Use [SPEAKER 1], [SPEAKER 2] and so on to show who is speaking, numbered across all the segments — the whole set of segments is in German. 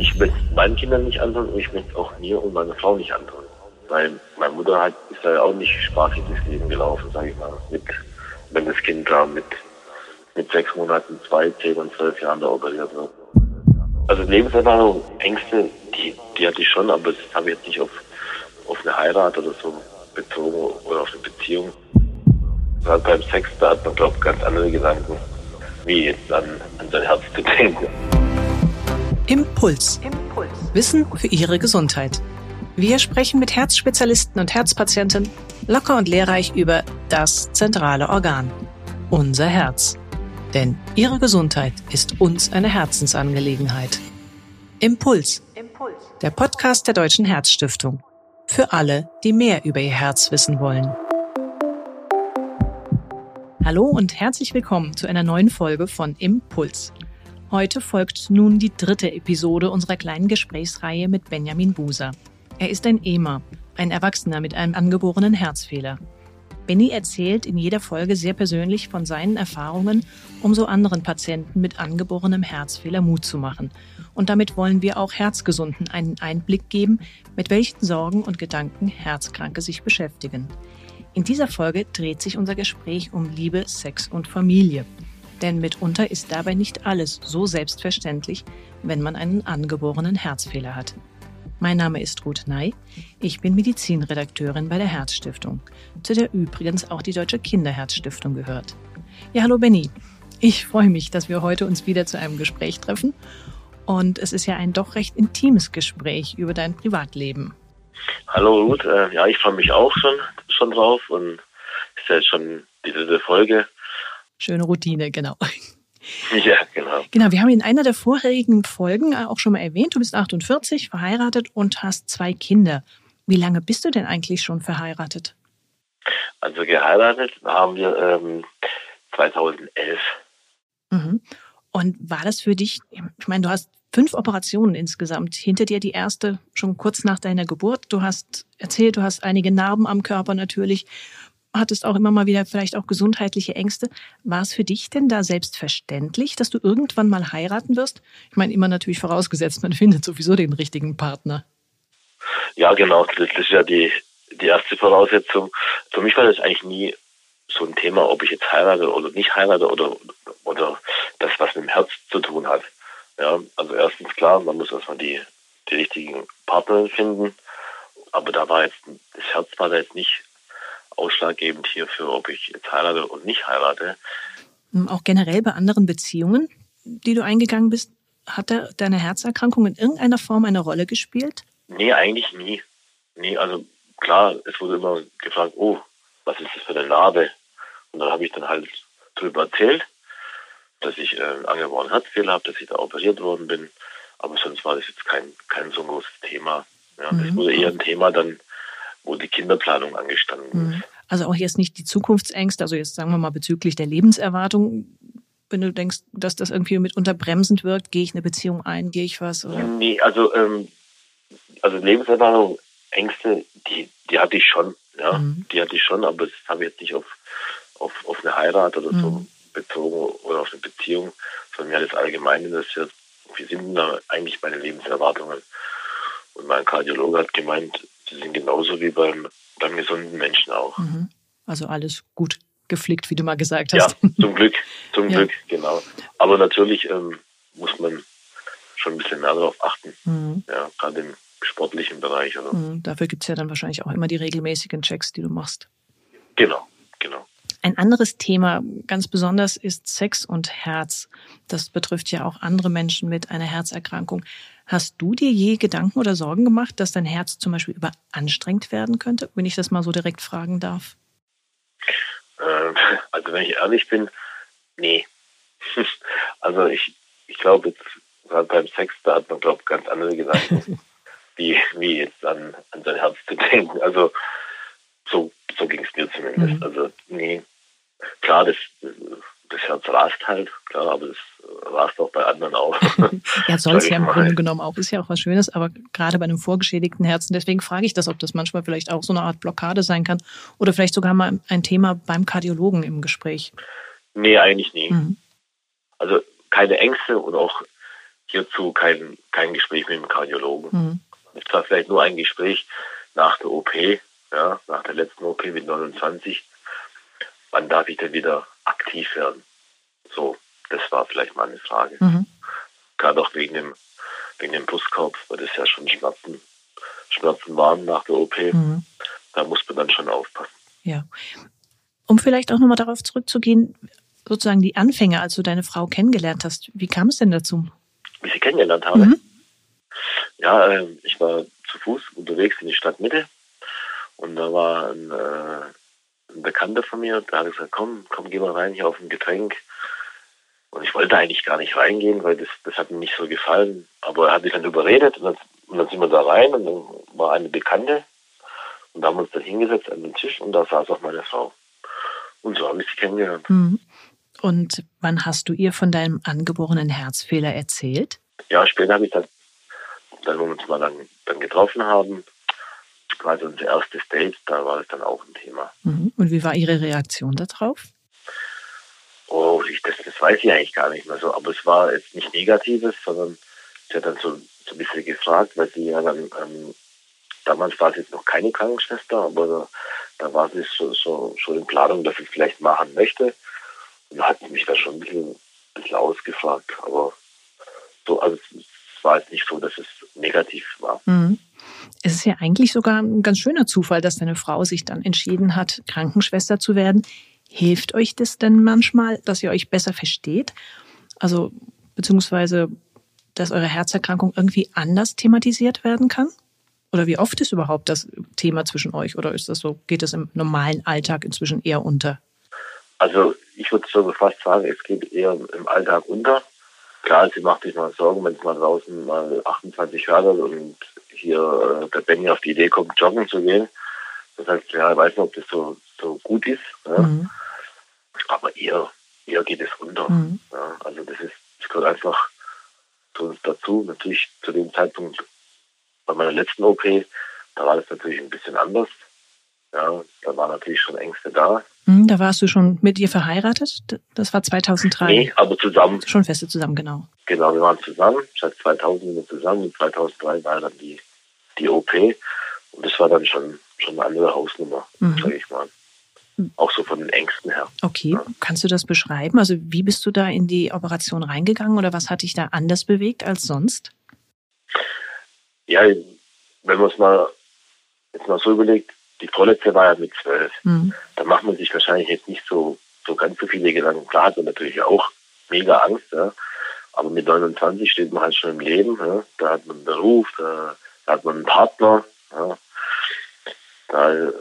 [SPEAKER 1] Ich möchte meinen Kindern nicht antun und ich möchte auch mir und meiner Frau nicht antun. Weil meine Mutter hat, ist ja auch nicht spaßig durchs Leben gelaufen, sage ich mal. Mit, wenn das Kind da mit, mit sechs Monaten, zwei, zehn und zwölf Jahren da operiert wird. Also Lebenserfahrung, Ängste, die, die hatte ich schon, aber das habe ich jetzt nicht auf, auf eine Heirat oder so bezogen oder auf eine Beziehung. Gerade beim Sex, da hat man, glaube ich, ganz andere Gedanken, wie jetzt an, an sein Herz zu denken.
[SPEAKER 2] Impuls. Impuls. Wissen für Ihre Gesundheit. Wir sprechen mit Herzspezialisten und Herzpatienten locker und lehrreich über das zentrale Organ, unser Herz. Denn Ihre Gesundheit ist uns eine Herzensangelegenheit. Impuls. Impuls. Der Podcast der Deutschen Herzstiftung. Für alle, die mehr über ihr Herz wissen wollen. Hallo und herzlich willkommen zu einer neuen Folge von Impuls. Heute folgt nun die dritte Episode unserer kleinen Gesprächsreihe mit Benjamin Buser. Er ist ein EMA, ein Erwachsener mit einem angeborenen Herzfehler. Benny erzählt in jeder Folge sehr persönlich von seinen Erfahrungen, um so anderen Patienten mit angeborenem Herzfehler Mut zu machen. Und damit wollen wir auch Herzgesunden einen Einblick geben, mit welchen Sorgen und Gedanken Herzkranke sich beschäftigen. In dieser Folge dreht sich unser Gespräch um Liebe, Sex und Familie. Denn mitunter ist dabei nicht alles so selbstverständlich, wenn man einen angeborenen Herzfehler hat. Mein Name ist Ruth Ney. Ich bin Medizinredakteurin bei der Herzstiftung, zu der übrigens auch die Deutsche Kinderherzstiftung gehört. Ja, hallo Benny. Ich freue mich, dass wir heute uns wieder zu einem Gespräch treffen. Und es ist ja ein doch recht intimes Gespräch über dein Privatleben.
[SPEAKER 1] Hallo Ruth, äh, ja, ich freue mich auch schon, schon drauf und ist ja schon die dritte Folge.
[SPEAKER 2] Schöne Routine, genau.
[SPEAKER 1] Ja, genau.
[SPEAKER 2] Genau, wir haben in einer der vorherigen Folgen auch schon mal erwähnt, du bist 48, verheiratet und hast zwei Kinder. Wie lange bist du denn eigentlich schon verheiratet?
[SPEAKER 1] Also geheiratet haben wir ähm, 2011.
[SPEAKER 2] Mhm. Und war das für dich, ich meine, du hast fünf Operationen insgesamt. Hinter dir die erste schon kurz nach deiner Geburt. Du hast erzählt, du hast einige Narben am Körper natürlich, hattest auch immer mal wieder vielleicht auch gesundheitliche Ängste. War es für dich denn da selbstverständlich, dass du irgendwann mal heiraten wirst? Ich meine, immer natürlich vorausgesetzt, man findet sowieso den richtigen Partner.
[SPEAKER 1] Ja, genau. Das ist ja die, die erste Voraussetzung. Für mich war das eigentlich nie so ein Thema, ob ich jetzt heirate oder nicht heirate oder, oder das, was mit dem Herz zu tun hat. Ja, also erstens klar, man muss erstmal die, die richtigen Partner finden. Aber da war jetzt, das Herz war da jetzt nicht ausschlaggebend hierfür, ob ich jetzt heirate und nicht heirate.
[SPEAKER 2] Hm, auch generell bei anderen Beziehungen, die du eingegangen bist, hat da deine Herzerkrankung in irgendeiner Form eine Rolle gespielt?
[SPEAKER 1] Nee, eigentlich nie. Nee, also klar, es wurde immer gefragt, oh, was ist das für eine Narbe? Und dann habe ich dann halt drüber erzählt dass ich äh, angeborenen Herzfehler habe, dass ich da operiert worden bin. Aber sonst war das jetzt kein, kein so großes Thema. Ja, mhm. Das wurde eher ein Thema dann, wo die Kinderplanung angestanden mhm. ist.
[SPEAKER 2] Also auch jetzt nicht die Zukunftsängste, also jetzt sagen wir mal bezüglich der Lebenserwartung, wenn du denkst, dass das irgendwie mitunter bremsend wirkt, gehe ich eine Beziehung ein, gehe ich was? Oder?
[SPEAKER 1] Nee, also, ähm, also Lebenserwartung, Ängste, die, die hatte ich schon, ja, mhm. die hatte ich schon, aber das habe ich jetzt nicht auf, auf, auf eine Heirat oder so mhm bezogen oder auf eine Beziehung, sondern mir hat es allgemein interessiert, wie sind da eigentlich meine Lebenserwartungen? Und mein Kardiologe hat gemeint, sie sind genauso wie beim, beim gesunden Menschen auch. Mhm.
[SPEAKER 2] Also alles gut geflickt, wie du mal gesagt hast.
[SPEAKER 1] Ja, zum Glück, zum ja. Glück, genau. Aber natürlich ähm, muss man schon ein bisschen mehr darauf achten, mhm. ja, gerade im sportlichen Bereich.
[SPEAKER 2] Mhm. Dafür gibt es ja dann wahrscheinlich auch immer die regelmäßigen Checks, die du machst.
[SPEAKER 1] Genau, genau.
[SPEAKER 2] Ein anderes Thema ganz besonders ist Sex und Herz. Das betrifft ja auch andere Menschen mit einer Herzerkrankung. Hast du dir je Gedanken oder Sorgen gemacht, dass dein Herz zum Beispiel überanstrengt werden könnte, wenn ich das mal so direkt fragen darf?
[SPEAKER 1] Ähm, also wenn ich ehrlich bin, nee. Also ich, ich glaube jetzt gerade beim Sex, da hat man glaube ganz andere Gedanken, wie, wie jetzt an, an sein Herz zu denken. Also so, so ging es mir zumindest. Mhm. Also nee, klar, das, das Herz rast halt, klar, aber das rast auch bei anderen auch.
[SPEAKER 2] ja, soll es ja im Grunde genommen auch, ist ja auch was Schönes, aber gerade bei einem vorgeschädigten Herzen, deswegen frage ich das, ob das manchmal vielleicht auch so eine Art Blockade sein kann oder vielleicht sogar mal ein Thema beim Kardiologen im Gespräch.
[SPEAKER 1] Nee, eigentlich nie. Mhm. Also keine Ängste und auch hierzu kein, kein Gespräch mit dem Kardiologen. Mhm. Es war vielleicht nur ein Gespräch nach der OP, ja, nach der letzten OP mit 29. Wann darf ich denn wieder aktiv werden? So, das war vielleicht mal eine Frage. Mhm. Gerade auch wegen dem, wegen dem Brustkorb, weil das ja schon Schmerzen, Schmerzen waren nach der OP. Mhm. Da muss man dann schon aufpassen.
[SPEAKER 2] Ja. Um vielleicht auch nochmal darauf zurückzugehen, sozusagen die Anfänge, als du deine Frau kennengelernt hast, wie kam es denn dazu?
[SPEAKER 1] Wie ich sie kennengelernt habe? Mhm. Ja, äh, ich war zu Fuß unterwegs in die Stadtmitte und da war ein, äh, ein Bekannter von mir, der hat gesagt, komm, komm, geh mal rein hier auf ein Getränk. Und ich wollte eigentlich gar nicht reingehen, weil das, das hat mir nicht so gefallen. Aber er hat mich dann überredet und dann, und dann sind wir da rein und dann war eine Bekannte und da haben wir uns dann hingesetzt an den Tisch und da saß auch meine Frau. Und so habe ich sie kennengelernt.
[SPEAKER 2] Mhm. Und wann hast du ihr von deinem angeborenen Herzfehler erzählt?
[SPEAKER 1] Ja, später habe ich dann, dann wo wir uns mal dann, dann getroffen haben, quasi unser erstes Date, da war es dann auch ein Thema.
[SPEAKER 2] Mhm. Und wie war Ihre Reaktion darauf?
[SPEAKER 1] Oh, ich, das, das weiß ich eigentlich gar nicht mehr so. Aber es war jetzt nicht Negatives, sondern sie hat dann so, so ein bisschen gefragt, weil sie ja dann, ähm, damals war sie jetzt noch keine Krankenschwester, aber da, da war sie so, so, schon in Planung, dass sie es vielleicht machen möchte. Und da hat sie mich da schon ein bisschen, ein bisschen ausgefragt. Aber so, also es war jetzt nicht so, dass es negativ war.
[SPEAKER 2] Mhm. Es ist ja eigentlich sogar ein ganz schöner Zufall, dass deine Frau sich dann entschieden hat, Krankenschwester zu werden. Hilft euch das denn manchmal, dass ihr euch besser versteht? Also, beziehungsweise, dass eure Herzerkrankung irgendwie anders thematisiert werden kann? Oder wie oft ist überhaupt das Thema zwischen euch? Oder ist das so, geht es im normalen Alltag inzwischen eher unter?
[SPEAKER 1] Also, ich würde so fast sagen, es geht eher im Alltag unter. Klar, sie macht sich mal Sorgen, wenn es mal draußen mal 28 Grad hat und hier äh, der Benny auf die Idee kommt, joggen zu gehen. Das heißt, ja, ich weiß nicht, ob das so, so gut ist. Ja. Mhm. Aber ihr, ihr geht es unter. Mhm. Ja. Also das ist, das gehört einfach zu uns dazu. Natürlich zu dem Zeitpunkt bei meiner letzten OP, da war das natürlich ein bisschen anders. Ja, da waren natürlich schon Ängste da.
[SPEAKER 2] Mhm, da warst du schon mit ihr verheiratet? Das war 2003?
[SPEAKER 1] Nee, aber zusammen.
[SPEAKER 2] Schon feste zusammen, genau.
[SPEAKER 1] Genau, wir waren zusammen. Seit 2000 sind wir zusammen. Und 2003 war dann die, die OP. Und das war dann schon, schon eine andere Hausnummer, mhm. sage ich mal. Auch so von den Ängsten her.
[SPEAKER 2] Okay, ja. kannst du das beschreiben? Also wie bist du da in die Operation reingegangen oder was hat dich da anders bewegt als sonst?
[SPEAKER 1] Ja, wenn man es mal jetzt mal so überlegt, die vorletzte war ja mit zwölf. Mhm. Da macht man sich wahrscheinlich jetzt nicht so, so ganz so viele Gedanken. Klar hat man natürlich auch mega Angst, ja. Aber mit 29 steht man halt schon im Leben. Ja. Da hat man einen Beruf, da, hat man einen Partner. Ja. Da, äh,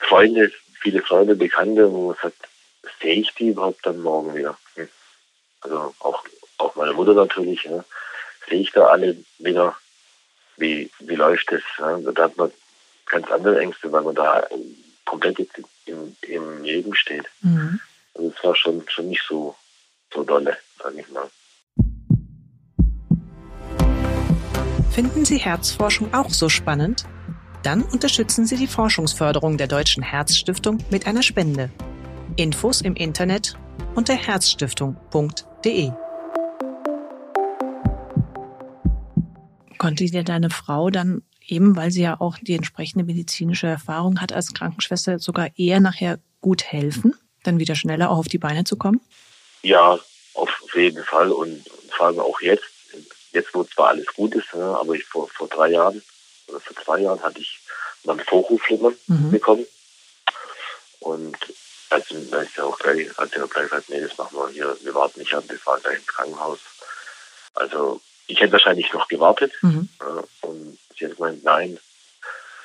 [SPEAKER 1] Freunde, viele Freunde, Bekannte, wo man sagt, sehe ich die überhaupt dann morgen wieder? Hm. Also auch, auch meine Mutter natürlich. Ja. Sehe ich da alle wieder? Wie, wie läuft es? Ja. Da hat man ganz andere Ängste, weil man da komplett jetzt im, im Leben steht. Mhm. Also es war schon, schon nicht so, so dolle, sage ich mal.
[SPEAKER 2] Finden Sie Herzforschung auch so spannend? Dann unterstützen Sie die Forschungsförderung der Deutschen Herzstiftung mit einer Spende. Infos im Internet unter herzstiftung.de. Konnte dir deine Frau dann eben weil sie ja auch die entsprechende medizinische Erfahrung hat als Krankenschwester, sogar eher nachher gut helfen, dann wieder schneller auch auf die Beine zu kommen?
[SPEAKER 1] Ja, auf jeden Fall und vor allem auch jetzt, jetzt wo zwar alles gut ist, ne, aber ich vor, vor drei Jahren oder vor zwei Jahren hatte ich mal ein Vorhofflimmern mhm. bekommen und also, da ist ja auch gleich, hat ja auch gleich gesagt, nee, das machen wir hier, wir warten nicht ab, wir fahren gleich ins Krankenhaus. Also ich hätte wahrscheinlich noch gewartet mhm. und Sie hat gemeint, nein,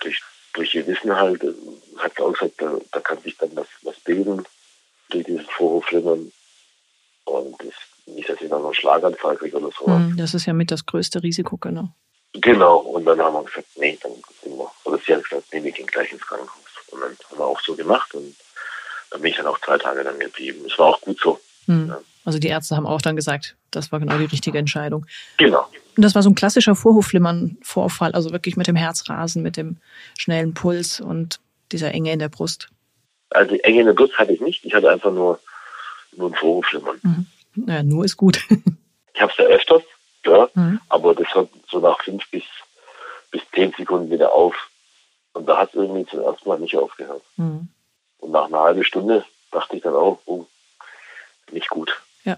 [SPEAKER 1] durch, durch ihr Wissen halt, äh, hat sie auch gesagt, da, da kann sich dann was, was bilden durch diesen Vorhofflimmern. Und das, nicht, dass ich dann noch einen Schlaganfall kriege oder so.
[SPEAKER 2] Mm, das ist ja mit das größte Risiko, genau.
[SPEAKER 1] Genau, und dann haben wir gesagt, nee, dann sind wir, oder sie hat gesagt, nee, wir gehen gleich ins Krankenhaus. Und dann haben wir auch so gemacht und dann bin ich dann auch zwei Tage dann geblieben. Es war auch gut so.
[SPEAKER 2] Ja. Also die Ärzte haben auch dann gesagt, das war genau die richtige Entscheidung.
[SPEAKER 1] Genau.
[SPEAKER 2] Und das war so ein klassischer Vorhofflimmern-Vorfall, also wirklich mit dem Herzrasen, mit dem schnellen Puls und dieser Enge in der Brust.
[SPEAKER 1] Also Enge in der Brust hatte ich nicht, ich hatte einfach nur, nur ein Vorhofflimmern.
[SPEAKER 2] Mhm. Naja, nur ist gut.
[SPEAKER 1] ich habe es ja öfters, Ja? Mhm. Aber das hört so nach fünf bis, bis zehn Sekunden wieder auf. Und da hat es irgendwie zum ersten Mal nicht aufgehört. Mhm. Und nach einer halben Stunde dachte ich dann auch, oh, nicht gut.
[SPEAKER 2] Ja.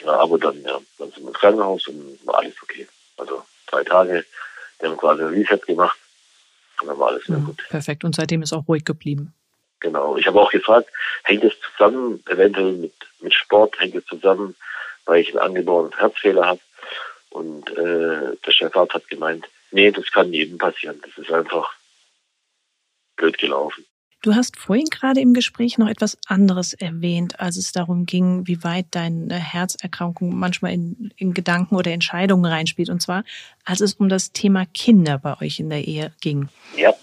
[SPEAKER 1] ja aber dann, ja, dann sind wir ins Krankenhaus und war alles okay. Also drei Tage, wir haben quasi ein Reset gemacht und dann war alles wieder mhm, gut.
[SPEAKER 2] Perfekt. Und seitdem ist auch ruhig geblieben.
[SPEAKER 1] Genau. Ich habe auch gefragt, hängt es zusammen, eventuell mit, mit Sport, hängt es zusammen, weil ich einen angeborenen Herzfehler habe. Und äh, der Chefarzt hat gemeint, nee, das kann jedem passieren. Das ist einfach blöd gelaufen.
[SPEAKER 2] Du hast vorhin gerade im Gespräch noch etwas anderes erwähnt, als es darum ging, wie weit deine Herzerkrankung manchmal in, in Gedanken oder Entscheidungen reinspielt. Und zwar, als es um das Thema Kinder bei euch in der Ehe ging.
[SPEAKER 1] Ja.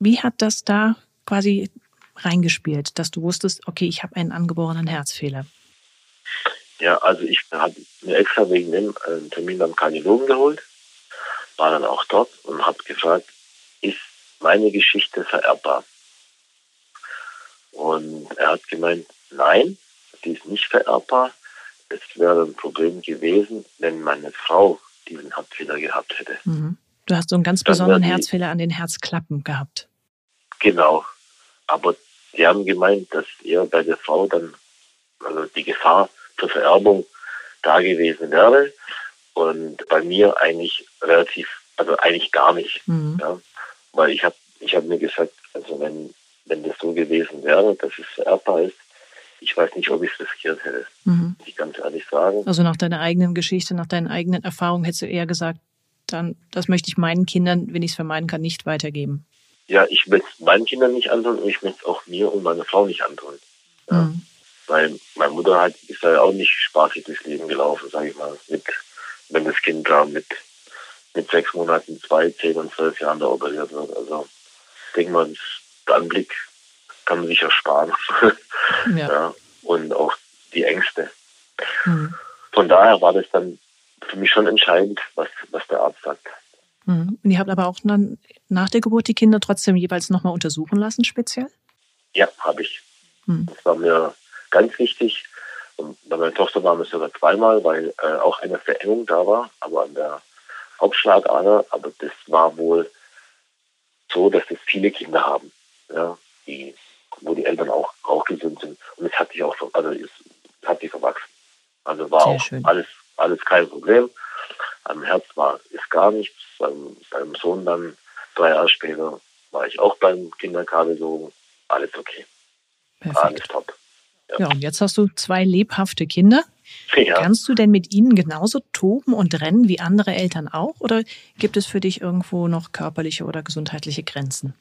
[SPEAKER 2] Wie hat das da quasi reingespielt, dass du wusstest, okay, ich habe einen angeborenen Herzfehler?
[SPEAKER 1] Ja, also ich habe mir extra wegen dem einen Termin beim Kardiologen geholt, war dann auch dort und habe gefragt, ist meine Geschichte vererbbar? Und er hat gemeint, nein, die ist nicht vererbbar. Es wäre ein Problem gewesen, wenn meine Frau diesen Herzfehler gehabt hätte.
[SPEAKER 2] Mhm. Du hast so einen ganz besonderen Herzfehler an den Herzklappen gehabt.
[SPEAKER 1] Genau. Aber die haben gemeint, dass eher bei der Frau dann also die Gefahr zur Vererbung da gewesen wäre. Und bei mir eigentlich relativ, also eigentlich gar nicht. Mhm. Ja, weil ich habe ich hab mir gesagt, also wenn, wenn das so gewesen wäre, dass es vererbbar ist, ich weiß nicht, ob ich es riskiert hätte. Mhm. Ich ganz ehrlich sagen.
[SPEAKER 2] Also nach deiner eigenen Geschichte, nach deinen eigenen Erfahrungen hättest du eher gesagt, dann, das möchte ich meinen Kindern, wenn ich es vermeiden kann, nicht weitergeben.
[SPEAKER 1] Ja, ich möchte es meinen Kindern nicht antun und ich möchte es auch mir und meiner Frau nicht antun. Ja. Mhm. Weil meine Mutter halt ist ja auch nicht spaßig durchs Leben gelaufen, sage ich mal. Mit, wenn das Kind da mit, mit sechs Monaten, zwei, zehn und zwölf Jahren da operiert wird. Also ich denke mal, der Anblick kann man sich ersparen. Ja. ja. Und auch die Ängste. Mhm. Von daher war das dann für mich schon entscheidend, was, was der Arzt sagt.
[SPEAKER 2] Mhm. Und ihr habt aber auch dann nach der Geburt die Kinder trotzdem jeweils nochmal untersuchen lassen, speziell?
[SPEAKER 1] Ja, habe ich. Mhm. Das war mir ganz wichtig. Und bei meiner Tochter waren es sogar zweimal, weil äh, auch eine Verengung da war, aber an der Hauptschlagader. Aber das war wohl so, dass es viele Kinder haben, ja, die, wo die Eltern auch, auch gesund sind. Und es hat sich auch, also es hat sich verwachsen. Also war Sehr auch schön. alles, alles kein Problem. Am Herz war ist gar nichts. Beim, beim Sohn dann drei Jahre später war ich auch beim Kinderkardiologen. Alles okay. Perfekt. Alles top.
[SPEAKER 2] Ja. und jetzt hast du zwei lebhafte Kinder. Ja. Kannst du denn mit ihnen genauso toben und rennen wie andere Eltern auch? Oder gibt es für dich irgendwo noch körperliche oder gesundheitliche Grenzen?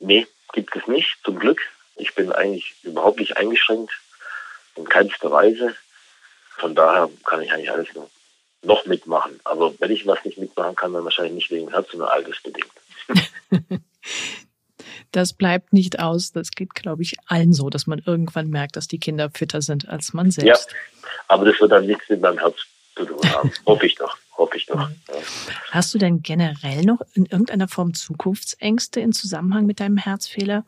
[SPEAKER 1] Nee, gibt es nicht, zum Glück. Ich bin eigentlich überhaupt nicht eingeschränkt, in keinster Weise. Von daher kann ich eigentlich alles noch, noch mitmachen. Aber wenn ich was nicht mitmachen kann, dann wahrscheinlich nicht wegen Herz- und altersbedingt.
[SPEAKER 2] das bleibt nicht aus. Das geht, glaube ich, allen so, dass man irgendwann merkt, dass die Kinder fitter sind als man selbst.
[SPEAKER 1] Ja, aber das wird dann nichts mit meinem Herz zu tun haben. hoffe ich doch. Hoffe ich doch. Ja.
[SPEAKER 2] Hast du denn generell noch in irgendeiner Form Zukunftsängste in Zusammenhang mit deinem Herzfehler?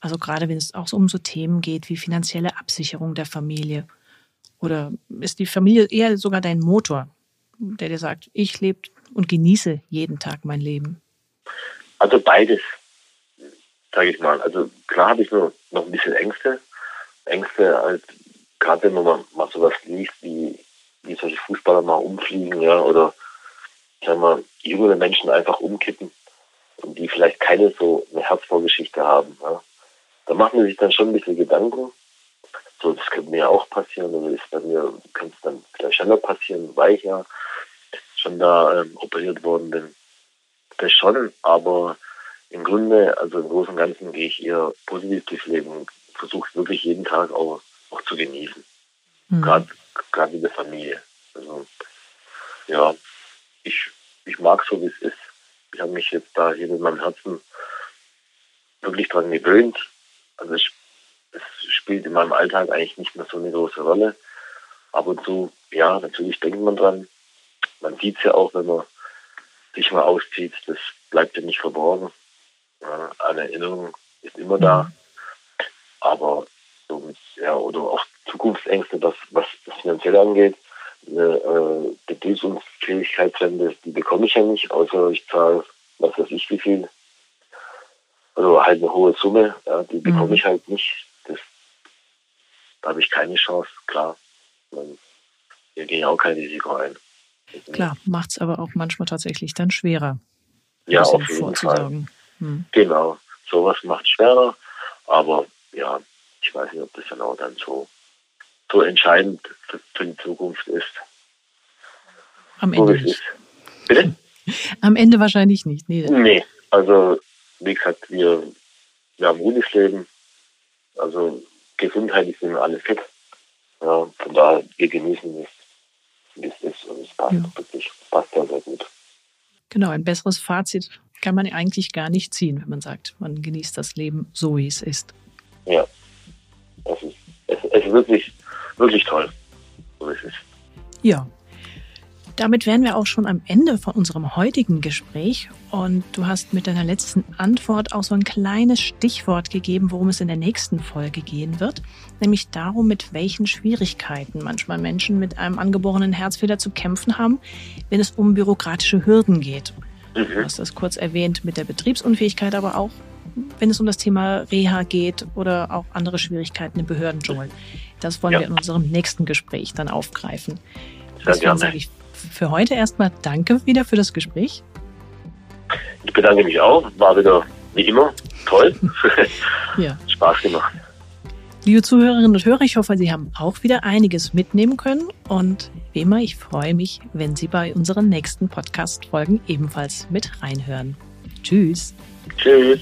[SPEAKER 2] Also gerade wenn es auch um so Themen geht wie finanzielle Absicherung der Familie. Oder ist die Familie eher sogar dein Motor, der dir sagt, ich lebe und genieße jeden Tag mein Leben?
[SPEAKER 1] Also beides sage ich mal. Also klar habe ich nur noch ein bisschen Ängste. Ängste halt, gerade wenn man mal, sowas liest, wie, wie solche Fußballer mal umfliegen, ja, oder sagen wir, jüngere Menschen einfach umkippen und die vielleicht keine so eine Herzvorgeschichte haben. Ja. Da macht man sich dann schon ein bisschen Gedanken. So, das könnte mir ja auch passieren, oder ist bei mir, könnte es dann vielleicht schneller passieren, weil ich ja schon da ähm, operiert worden bin. Das schon, aber im Grunde, also im Großen und Ganzen gehe ich eher positiv durchs Leben und versuche wirklich jeden Tag auch, auch zu genießen. Mhm. Gerade gerade in der Familie. Also ja, ich, ich mag so, wie es ist. Ich habe mich jetzt da hier mit meinem Herzen wirklich dran gewöhnt. Also es, es spielt in meinem Alltag eigentlich nicht mehr so eine große Rolle. Ab und zu, ja, natürlich denkt man dran. Man sieht es ja auch, wenn man sich mal auszieht. Das bleibt ja nicht verborgen. Ja, eine Erinnerung ist immer da. Aber so mit, ja, oder auch Zukunftsängste, was, was das Finanzielle angeht, eine äh, Betriebsunfähigkeitsrente, die bekomme ich ja nicht, außer ich zahle, was weiß ich wie viel. Also halt eine hohe Summe, ja, die bekomme mhm. ich halt nicht. Da habe ich keine Chance, klar. Man, wir gehen auch kein Risiko ein.
[SPEAKER 2] Klar, macht es aber auch manchmal tatsächlich dann schwerer.
[SPEAKER 1] Ja, auf jeden Fall. Hm. Genau, sowas macht es schwerer, aber ja, ich weiß nicht, ob das dann auch dann so, so entscheidend für, für die Zukunft ist.
[SPEAKER 2] Am Ende so, nicht. Bitte? Am Ende wahrscheinlich nicht.
[SPEAKER 1] Nee. nee, also wie gesagt, wir, wir haben ein gutes Leben. Also gesundheitlich sind wir alle fit. Ja, von daher, wir genießen es, wie es ist und es passt ja. wirklich, passt ja sehr gut.
[SPEAKER 2] Genau, ein besseres Fazit kann man eigentlich gar nicht ziehen, wenn man sagt, man genießt das Leben so, wie es ist.
[SPEAKER 1] Ja, es ist, es, es ist wirklich, wirklich toll, so wie es ist.
[SPEAKER 2] Ja, damit wären wir auch schon am Ende von unserem heutigen Gespräch. Und du hast mit deiner letzten Antwort auch so ein kleines Stichwort gegeben, worum es in der nächsten Folge gehen wird. Nämlich darum, mit welchen Schwierigkeiten manchmal Menschen mit einem angeborenen Herzfehler zu kämpfen haben, wenn es um bürokratische Hürden geht. Mhm. Du hast das kurz erwähnt mit der Betriebsunfähigkeit, aber auch wenn es um das Thema Reha geht oder auch andere Schwierigkeiten im Behördendschungel. Das wollen ja. wir in unserem nächsten Gespräch dann aufgreifen. Deswegen sage ich für heute erstmal danke wieder für das Gespräch.
[SPEAKER 1] Ich bedanke mich auch. War wieder wie immer toll. ja. Spaß gemacht.
[SPEAKER 2] Liebe Zuhörerinnen und Hörer, ich hoffe, Sie haben auch wieder einiges mitnehmen können. Und wie immer, ich freue mich, wenn Sie bei unseren nächsten Podcast-Folgen ebenfalls mit reinhören. Tschüss.
[SPEAKER 1] Tschüss.